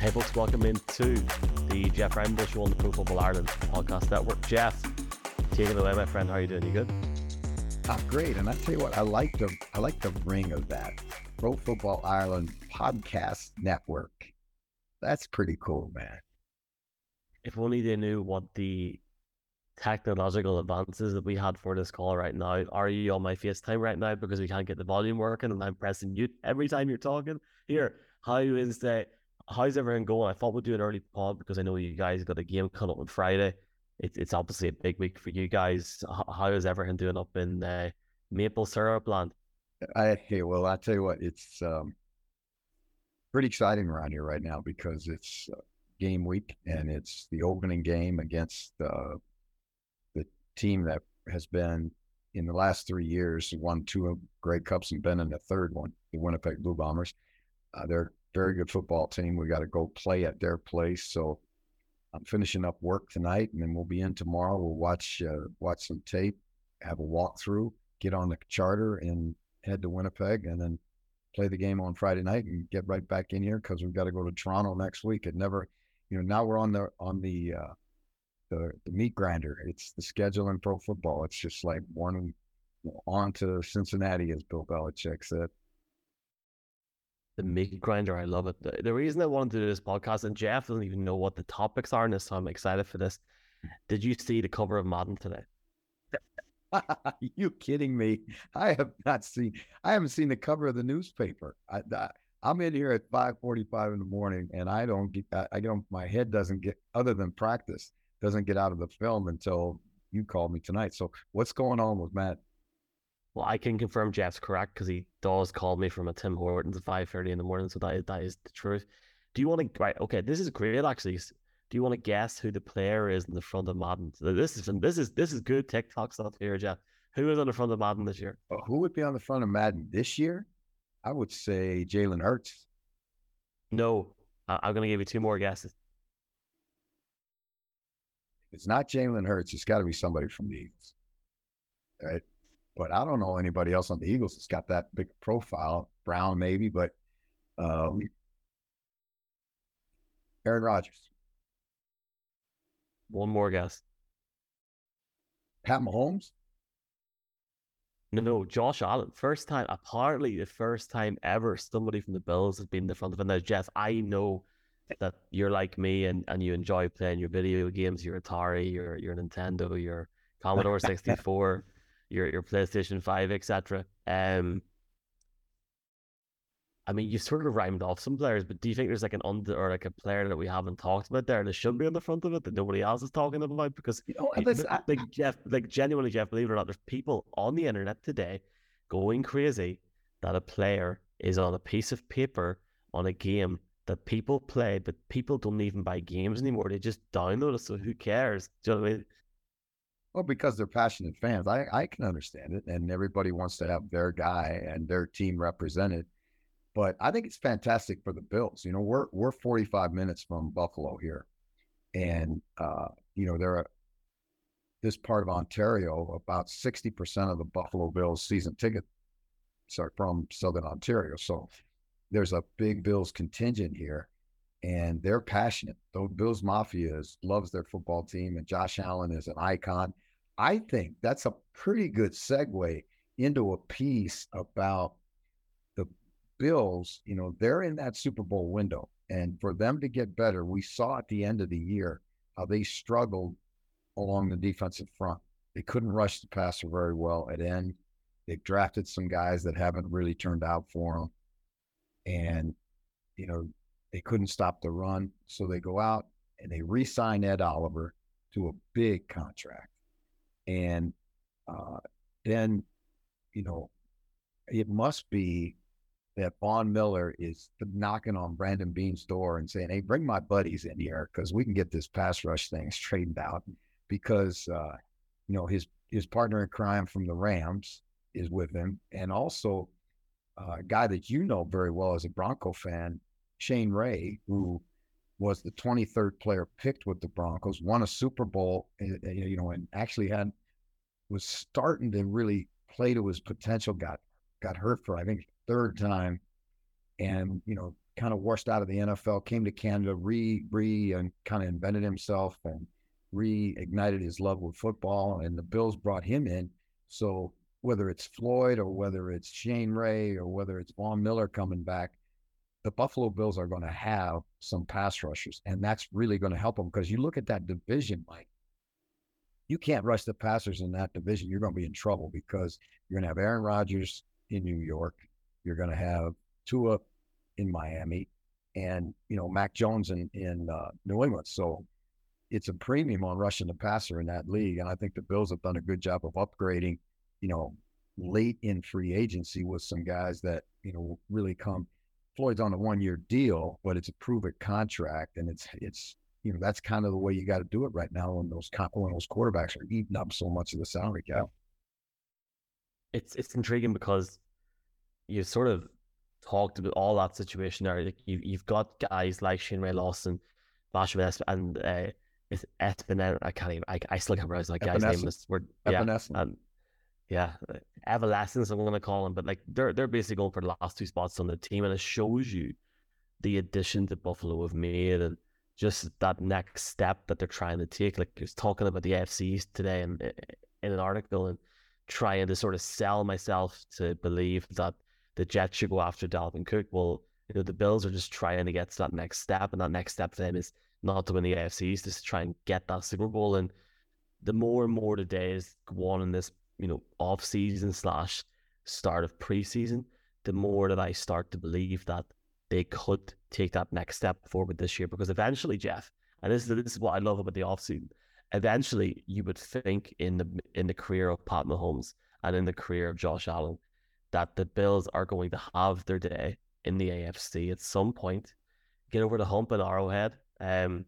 Hey folks, welcome into the Jeff Randall Show on the Pro Football Ireland podcast network. Jeff, take it away, my friend. How are you doing? You good? I'm great, and I tell you what, I like the I like the ring of that Pro Football Ireland podcast network. That's pretty cool, man. If only they knew what the technological advances that we had for this call right now. Are you on my FaceTime right now because we can't get the volume working and I'm pressing mute every time you're talking? Here, how is that? How's everything going? I thought we'd do an early pod because I know you guys got a game coming up on Friday. It, it's obviously a big week for you guys. How is everything doing up in uh, Maple Syrup land? I hey, well, I tell you what, it's um, pretty exciting around here right now because it's uh, game week and it's the opening game against uh, the team that has been in the last three years won two Grey Cups and been in the third one, the Winnipeg Blue Bombers. Uh, they're very good football team. We got to go play at their place. So I'm finishing up work tonight, and then we'll be in tomorrow. We'll watch uh, watch some tape, have a walkthrough, get on the charter, and head to Winnipeg, and then play the game on Friday night and get right back in here because we've got to go to Toronto next week. It never, you know, now we're on the on the uh, the, the meat grinder. It's the schedule in pro football. It's just like one on to Cincinnati, as Bill Belichick said the meat grinder. I love it. The, the, reason I wanted to do this podcast, and Jeff doesn't even know what the topics are in this, so I'm excited for this. Did you see the cover of Madden today? You kidding me? I have not seen. I haven't seen the cover of the newspaper. I, am in here at 5:45 in the morning, and I don't get. I, I don't. My head doesn't get other than practice doesn't get out of the film until you called me tonight. So what's going on with Matt well, I can confirm Jeff's correct because he does call me from a Tim Hortons at five thirty in the morning, so that is, that is the truth. Do you want to right? Okay, this is great actually. Do you want to guess who the player is in the front of Madden? So this is this is this is good TikTok stuff here, Jeff. Who is on the front of Madden this year? Well, who would be on the front of Madden this year? I would say Jalen Hurts. No, I'm going to give you two more guesses. If it's not Jalen Hurts, it's got to be somebody from the Eagles. Right? But I don't know anybody else on the Eagles that's got that big profile. Brown maybe, but um, Aaron Rodgers. One more guess. Pat Mahomes. No, no, Josh Allen. First time, apparently the first time ever somebody from the Bills has been in the front of it. Now, Jeff, I know that you're like me and, and you enjoy playing your video games, your Atari, your your Nintendo, your Commodore 64 your your PlayStation Five, etc. Um, I mean, you sort of rhymed off some players, but do you think there's like an under or like a player that we haven't talked about there that should be on the front of it that nobody else is talking about? Because you know, like Jeff, like genuinely, Jeff, believe it or not, there's people on the internet today going crazy that a player is on a piece of paper on a game that people play, but people don't even buy games anymore. They just download it. So who cares? Do you know what I mean? Well, because they're passionate fans. I, I can understand it. And everybody wants to have their guy and their team represented. But I think it's fantastic for the Bills. You know, we're we're 45 minutes from Buffalo here. And uh, you know, there are this part of Ontario, about 60% of the Buffalo Bills season ticket are from Southern Ontario. So there's a big Bills contingent here and they're passionate. The Bills Mafia is, loves their football team, and Josh Allen is an icon. I think that's a pretty good segue into a piece about the Bills. You know, they're in that Super Bowl window, and for them to get better, we saw at the end of the year how they struggled along the defensive front. They couldn't rush the passer very well at end. They've drafted some guys that haven't really turned out for them. And, you know, they couldn't stop the run. So they go out and they re sign Ed Oliver to a big contract. And uh, then, you know, it must be that Von Miller is knocking on Brandon Beane's door and saying, Hey, bring my buddies in here because we can get this pass rush thing straightened out. Because, uh, you know, his, his partner in crime from the Rams is with him. And also, uh, a guy that you know very well as a Bronco fan, Shane Ray, who was the 23rd player picked with the Broncos, won a Super Bowl, you know, and actually had was starting to really play to his potential. Got got hurt for I think third time, and you know kind of washed out of the NFL, came to Canada, re re and kind of invented himself and reignited his love with football. And the Bills brought him in. So whether it's Floyd or whether it's Shane Ray or whether it's Von Miller coming back, the Buffalo Bills are going to have some pass rushers, and that's really going to help them because you look at that division, Mike. You can't rush the passers in that division. You're going to be in trouble because you're going to have Aaron Rodgers in New York. You're going to have Tua in Miami, and you know Mac Jones in in uh, New England. So it's a premium on rushing the passer in that league, and I think the Bills have done a good job of upgrading. You know, late in free agency with some guys that you know really come Floyd's on a one year deal, but it's a prove it contract, and it's it's you know that's kind of the way you got to do it right now when those when those quarterbacks are eating up so much of the salary cap. It's it's intriguing because you sort of talked about all that situation there. Like you you've got guys like Shane Ray Lawson, Basham and uh, it's Espinen. I can't even. I, I still can't remember that guy's name. This word, yeah, and yeah, uh, Evanescence, I'm going to call them, but like they're they're basically going for the last two spots on the team, and it shows you the addition that Buffalo have made and just that next step that they're trying to take. Like I was talking about the AFCs today in, in an article and trying to sort of sell myself to believe that the Jets should go after Dalvin Cook. Well, you know, the Bills are just trying to get to that next step, and that next step for them is not to win the AFCs, just to try and get that Super Bowl. And the more and more the days go on in this you know, off season slash start of preseason, the more that I start to believe that they could take that next step forward this year. Because eventually, Jeff, and this is this is what I love about the off season. Eventually, you would think in the in the career of Pat Mahomes and in the career of Josh Allen that the Bills are going to have their day in the AFC at some point, get over the hump in Arrowhead, um,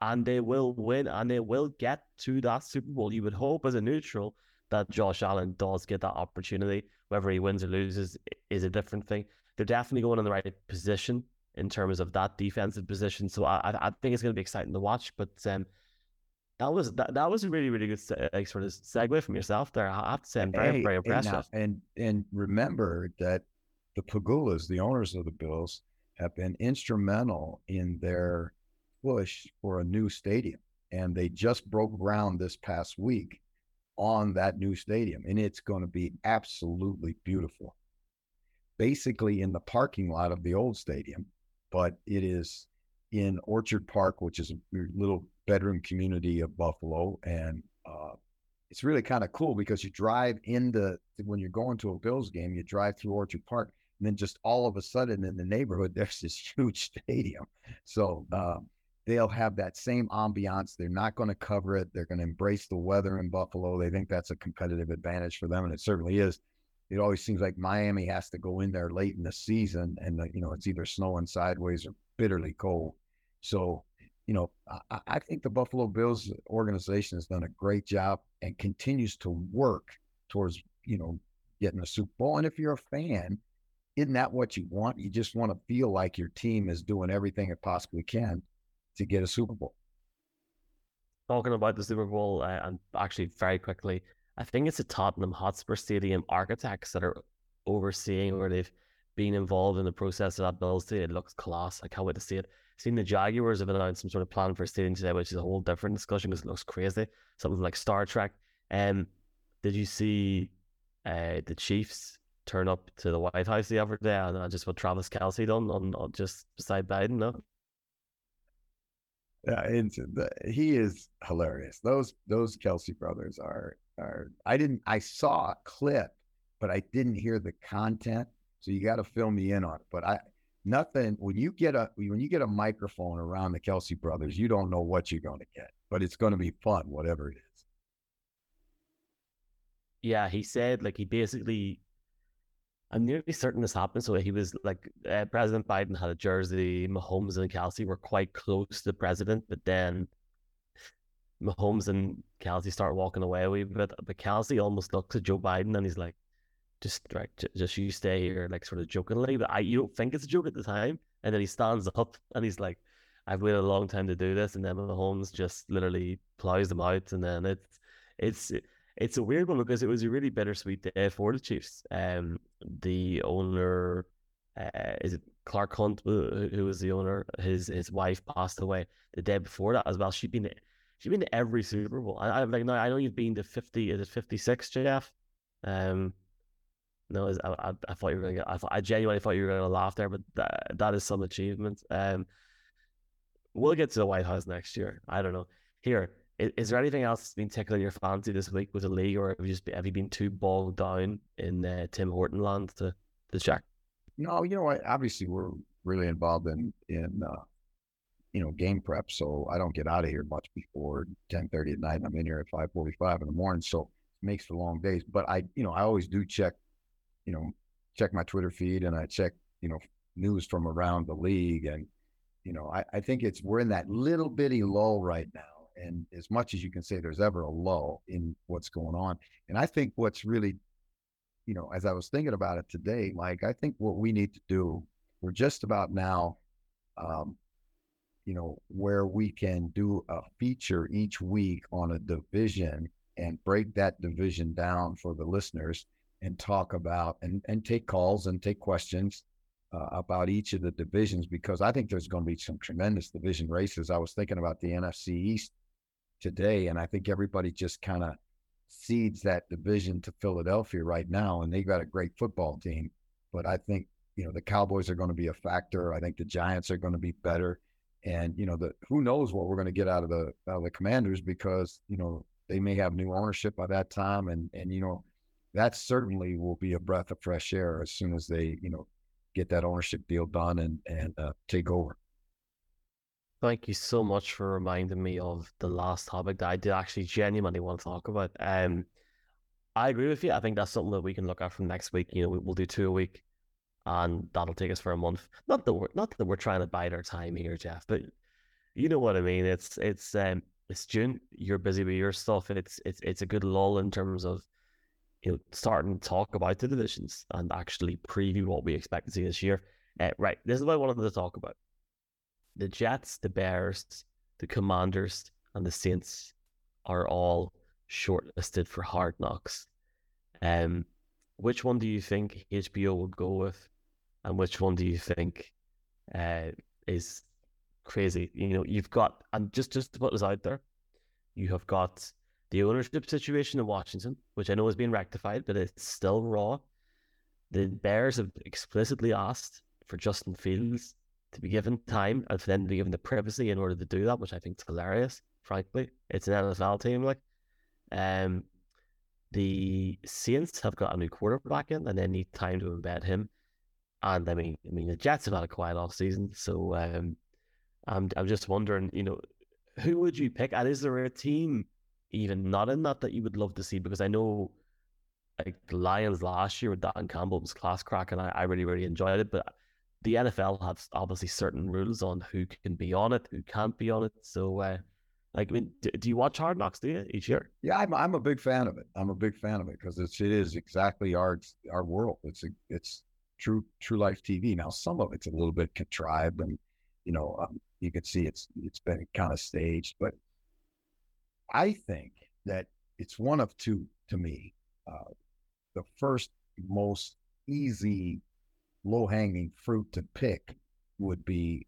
and they will win and they will get to that Super Bowl. You would hope as a neutral that Josh Allen does get that opportunity. Whether he wins or loses is a different thing. They're definitely going in the right position in terms of that defensive position. So I, I think it's going to be exciting to watch. But um, that was that, that was a really really good like, sort of segue from yourself there. I have to say I'm very hey, very impressed. And, and and remember that the Pegulas, the owners of the Bills, have been instrumental in their push for a new stadium, and they just broke ground this past week on that new stadium, and it's going to be absolutely beautiful. Basically, in the parking lot of the old stadium, but it is in Orchard Park, which is a little bedroom community of Buffalo, and uh, it's really kind of cool because you drive into when you're going to a Bills game, you drive through Orchard Park, and then just all of a sudden in the neighborhood, there's this huge stadium. So um, they'll have that same ambiance. They're not going to cover it. They're going to embrace the weather in Buffalo. They think that's a competitive advantage for them, and it certainly is. It always seems like Miami has to go in there late in the season, and the, you know it's either snowing sideways or bitterly cold. So, you know, I, I think the Buffalo Bills organization has done a great job and continues to work towards you know getting a Super Bowl. And if you're a fan, isn't that what you want? You just want to feel like your team is doing everything it possibly can to get a Super Bowl. Talking about the Super Bowl, uh, and actually very quickly, I think it's the Tottenham Hotspur Stadium architects that are overseeing or they've been involved in the process of that build. It looks class. I can't wait to see it. Seen the Jaguars have announced some sort of plan for a stadium today, which is a whole different discussion because it looks crazy. Something like Star Trek. Um, did you see uh, the Chiefs turn up to the White House the other day and just what Travis Kelce done on, on just beside Biden? No. Yeah, the, he is hilarious. Those those Kelce brothers are are. I didn't. I saw a clip, but I didn't hear the content. So you got to fill me in on it. But I nothing. When you get a when you get a microphone around the Kelce brothers, you don't know what you're going to get. But it's going to be fun, whatever it is. Yeah, he said like he basically I'm nearly certain this happened. So he was like, uh, President Biden had a jersey. Mahomes and Kelce were quite close to the president, but then Mahomes and Kelce start walking away a wee bit. But Kelce almost looks at Joe Biden and he's like, just like, just you stay here, like sort of jokingly. But I, you don't think it's a joke at the time. And then he stands up and he's like, I've waited a long time to do this. And then Mahomes just literally plows them out. And then it's, it's, it's a weird one because it was a really bittersweet day for the Chiefs. Um, the owner, uh, is it Clark Hunt, who was the owner? His his wife passed away the day before that as well. She'd been she'd been to every Super Bowl. I, like, no, I know you've been to fifty. Is it fifty six, Jeff? Um, no, I, I, I, thought you were gonna. I thought I genuinely thought you were gonna laugh there, but that, that is some achievement. Um, we'll get to the White House next year. I don't know. Here, is, there anything else that's been tickling your fancy this week with the league, or have you just have you been too bogged down in uh, Tim Horton land to to check? No, you know, I, obviously we're really involved in in uh, you know game prep, so I don't get out of here much before ten thirty at night. I'm in here at five forty five in the morning, so it makes for long days. But I, you know, I always do check, you know, check my Twitter feed and I check, you know, news from around the league, and you know, I, I think it's we're in that little bitty lull right now. And as much as you can say there's ever a lull in what's going on. And I think what's really you know, as I was thinking about it today, Mike, I think what we need to do, we're just about now, um, you know, where we can do a feature each week on a division and break that division down for the listeners and talk about and, and take calls and take questions uh, about each of the divisions because I think there's going to be some tremendous division races. I was thinking about the NFC East today, and I think everybody just kind of cedes that division to Philadelphia right now, and they've got a great football team. But I think you know the Cowboys are going to be a factor. I think the Giants are going to be better, and you know the who knows what we're going to get out of the out of the Commanders because you know they may have new ownership by that time, and and you know that certainly will be a breath of fresh air as soon as they you know get that ownership deal done and and uh, take over. Thank you so much for reminding me of the last topic that I did actually genuinely want to talk about. Um, I agree with you. I think that's something that we can look at from next week. You know, we'll do two a week, and that'll take us for a month. Not that we're not that we're trying to bide our time here, Jeff, but you know what I mean. It's it's um it's June. You're busy with your stuff. And it's it's it's a good lull in terms of you know starting to talk about the divisions and actually preview what we expect to see this year. Uh, right, this is what I wanted to talk about the Jets, the Bears, the Commanders, and the Saints are all shortlisted for Hard Knocks. Um, which one do you think HBO would go with, and which one do you think uh, is crazy? You know, you've got and just just to put this out there, you have got the ownership situation in Washington, which I know is being rectified, but it's still raw. The Bears have explicitly asked for Justin Fields to be given time and for them to be given the privacy in order to do that, which I think is hilarious. Frankly, it's an NFL team. Like, um, the Saints have got a new quarterback in, and they need time to embed him. And I mean, I mean, the Jets have had a quiet off season, so um, I'm I'm just wondering, you know, who would you pick? And is there a team even not in that that you would love to see? Because I know, like Lions last year with Dan Campbell was class crack, and I, I really really enjoyed it, but the NFL has obviously certain rules on who can be on it, who can't be on it. So, uh, like, I mean, do, do, you watch Hard Knocks? Do you each year? Yeah, I'm, I'm a big fan of it. I'm a big fan of it because it's it is exactly our our world. It's a, it's true true life TV. Now, some of it's a little bit contrived, and you know, um, you can see it's it's been kind of staged. But I think that it's one of two to me. Uh, the first most easy low hanging fruit to pick would be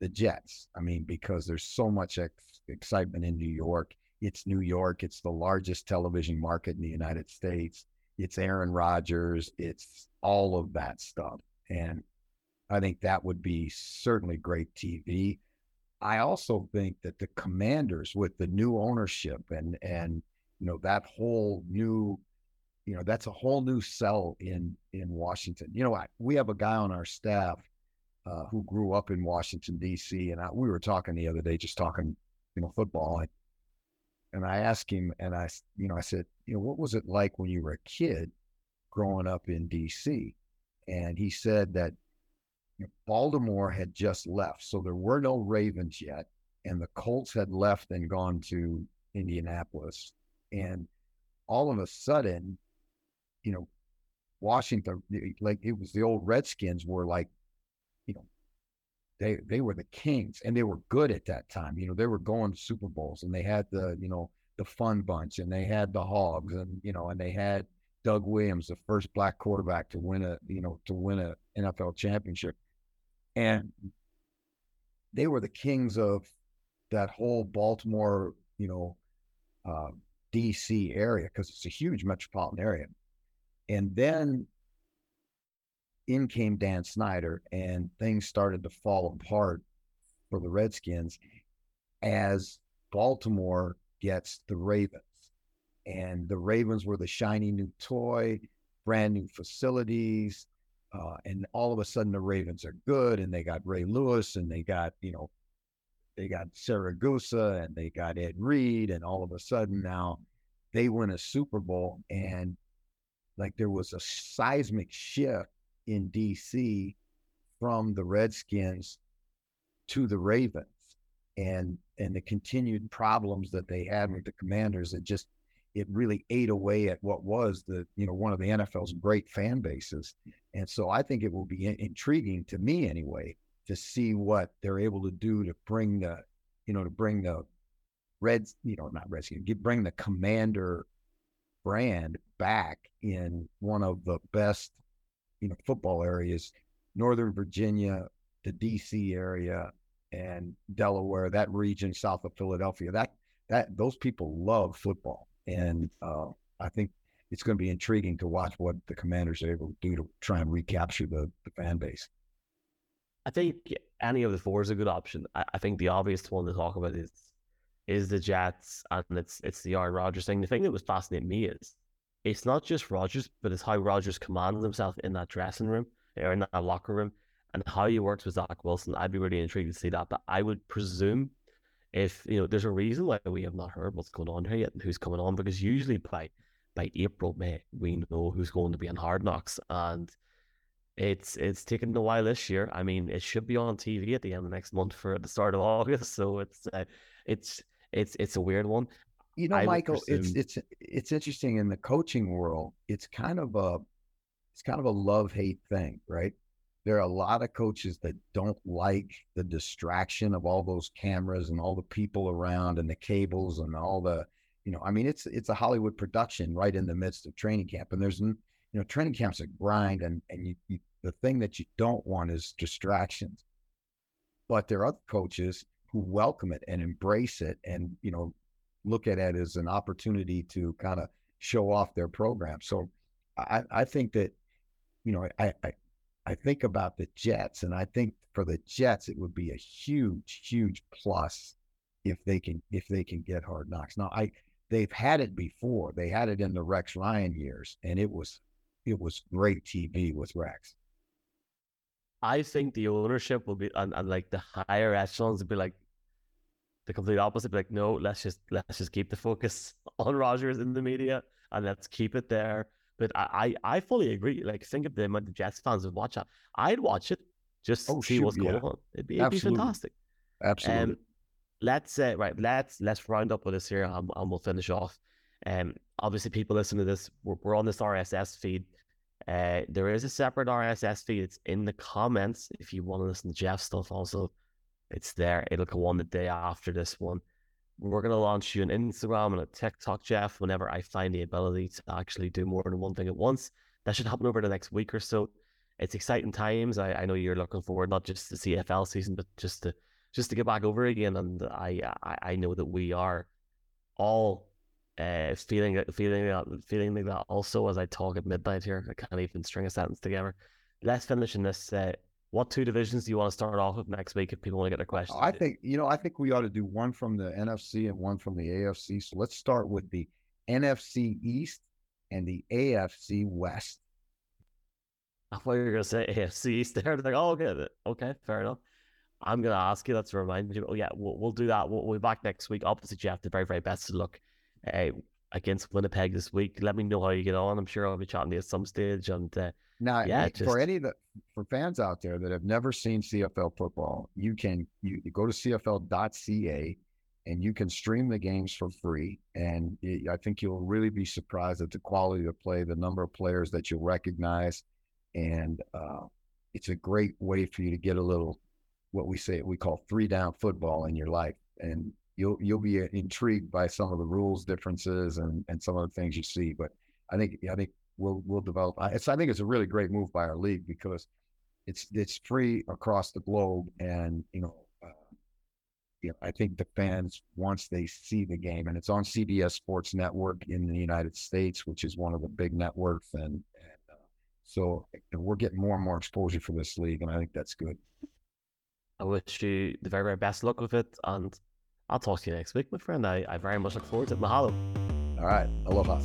the Jets. I mean, because there's so much ex- excitement in New York. It's New York. It's the largest television market in the United States. It's Aaron Rodgers. It's all of that stuff. And I think that would be certainly great TV. I also think that the commanders with the new ownership and and you know that whole new you know that's a whole new cell in in Washington. You know, I, we have a guy on our staff uh, who grew up in Washington D.C. and I, we were talking the other day, just talking, you know, football. And, and I asked him, and I, you know, I said, you know, what was it like when you were a kid growing up in D.C. And he said that you know, Baltimore had just left, so there were no Ravens yet, and the Colts had left and gone to Indianapolis, and all of a sudden you know, Washington, like it was the old Redskins were like, you know, they they were the kings and they were good at that time. You know, they were going to Super Bowls and they had the, you know, the fun bunch and they had the hogs and, you know, and they had Doug Williams, the first black quarterback to win a you know to win a NFL championship, and they were the kings of that whole Baltimore, you know, uh, D.C. area because it's a huge metropolitan area. And then in came Dan Snyder, and things started to fall apart for the Redskins as Baltimore gets the Ravens. And the Ravens were the shiny new toy, brand new facilities. Uh, and all of a sudden, the Ravens are good, and they got Ray Lewis, and they got, you know, they got Siragusa, and they got Ed Reed, and all of a sudden now they win a Super Bowl, and like there was a seismic shift in DC from the Redskins to the Ravens and and the continued problems that they had with the commanders it just it really ate away at what was the you know one of the NFL's great fan bases. And so I think it will be in- intriguing to me anyway to see what they're able to do to bring the you know to bring the Reds you know not Redskins bring the commander brand back in one of the best you know football areas, Northern Virginia, the D.C. area, and Delaware, that region south of Philadelphia. That that those people love football, and uh, I think it's going to be intriguing to watch what the Commanders are able to do to try and recapture the, the fan base. I think any of the four is a good option. I, I think the obvious one to talk about is is the Jets, and it's it's the Aaron Rodgers thing. The thing that was fascinating me is it's not just Rodgers, but it's how Rodgers commands himself in that dressing room or in that locker room and how he works with Zach Wilson. I'd be really intrigued to see that. But I would presume if you know there's a reason why we have not heard what's going on here yet and who's coming on, because usually by by April, May, we know who's going to be on hard knocks. And it's it's taken a while this year. I mean, it should be on TV at the end of next month for the start of August. So it's uh, it's it's it's a weird one. You know, I Michael, it's it's it's interesting in the coaching world. It's kind of a it's kind of a love hate thing, right? There are a lot of coaches that don't like the distraction of all those cameras and all the people around and the cables and all the, you know, I mean, it's it's a Hollywood production right in the midst of training camp, and there's you know, training camp's a grind, and and you, you the thing that you don't want is distractions. But there are other coaches who welcome it and embrace it and you know look at it as an opportunity to kind of show off their program. So I, I think that, you know, I, I, I think about the Jets, and I think for the Jets it would be a huge, huge plus if they can if they can get hard knocks. Now I they've had it before. They had it in the Rex Ryan years, and it was it was great TV with Rex. I think the ownership will be and, and like the higher echelons will be like, the complete opposite. Like, no, let's just let's just keep the focus on Rodgers in the media and let's keep it there. But I, I, I fully agree. Like, think of the amount of Jets fans would watch it. I'd watch it just to oh, see shoot, what's yeah. going on. It'd be, it'd be fantastic. Absolutely. Um, let's uh, right. Let's let's round up with this here, and, and we'll finish off. Um, obviously, people listen to this, we're, we're on this RSS feed. Uh, there is a separate RSS feed. It's in the comments if you want to listen to Jeff stuff. Also, it's there. It'll go on the day after this one. We're going to launch you an Instagram and a TikTok, Jeff, whenever I find the ability to actually do more than one thing at once. That should happen over the next week or so. It's exciting times. I, I know you're looking forward not just to CFL season, but just to just to get back over again. And I I, I know that we are all uh, feeling feeling that feeling like that also as I talk at midnight here. I can't even string a sentence together. Let's finish in this uh, what two divisions do you want to start off with next week if people want to get their questions? I think you know I think we ought to do one from the NFC and one from the AFC. So let's start with the NFC East and the AFC West. I thought you were going to say AFC East there. Like, oh, okay, okay, fair enough. I'm going to ask you. That's a reminder. Oh, yeah, we'll, we'll do that. We'll, we'll, be back next week. Obviously, Jeff, the very, very best of luck uh, against Winnipeg this week. Let me know how you get on. I'm sure I'll be chatting to you at some stage. And uh, now, yeah, just... for any of the for fans out there that have never seen CFL football, you can you, you go to CFL.ca and you can stream the games for free. And it, I think you'll really be surprised at the quality of play, the number of players that you'll recognize, and uh, it's a great way for you to get a little what we say we call three down football in your life, and you'll you'll be intrigued by some of the rules differences and and some of the things you see. But I think I think we'll we'll develop. It's I think it's a really great move by our league because it's it's free across the globe, and you know, uh, you know, I think the fans once they see the game, and it's on CBS Sports Network in the United States, which is one of the big networks, and, and uh, so we're getting more and more exposure for this league, and I think that's good. I wish you the very very best luck with it, and I'll talk to you next week, my friend. I, I very much look forward to it. Mahalo. All right, aloha.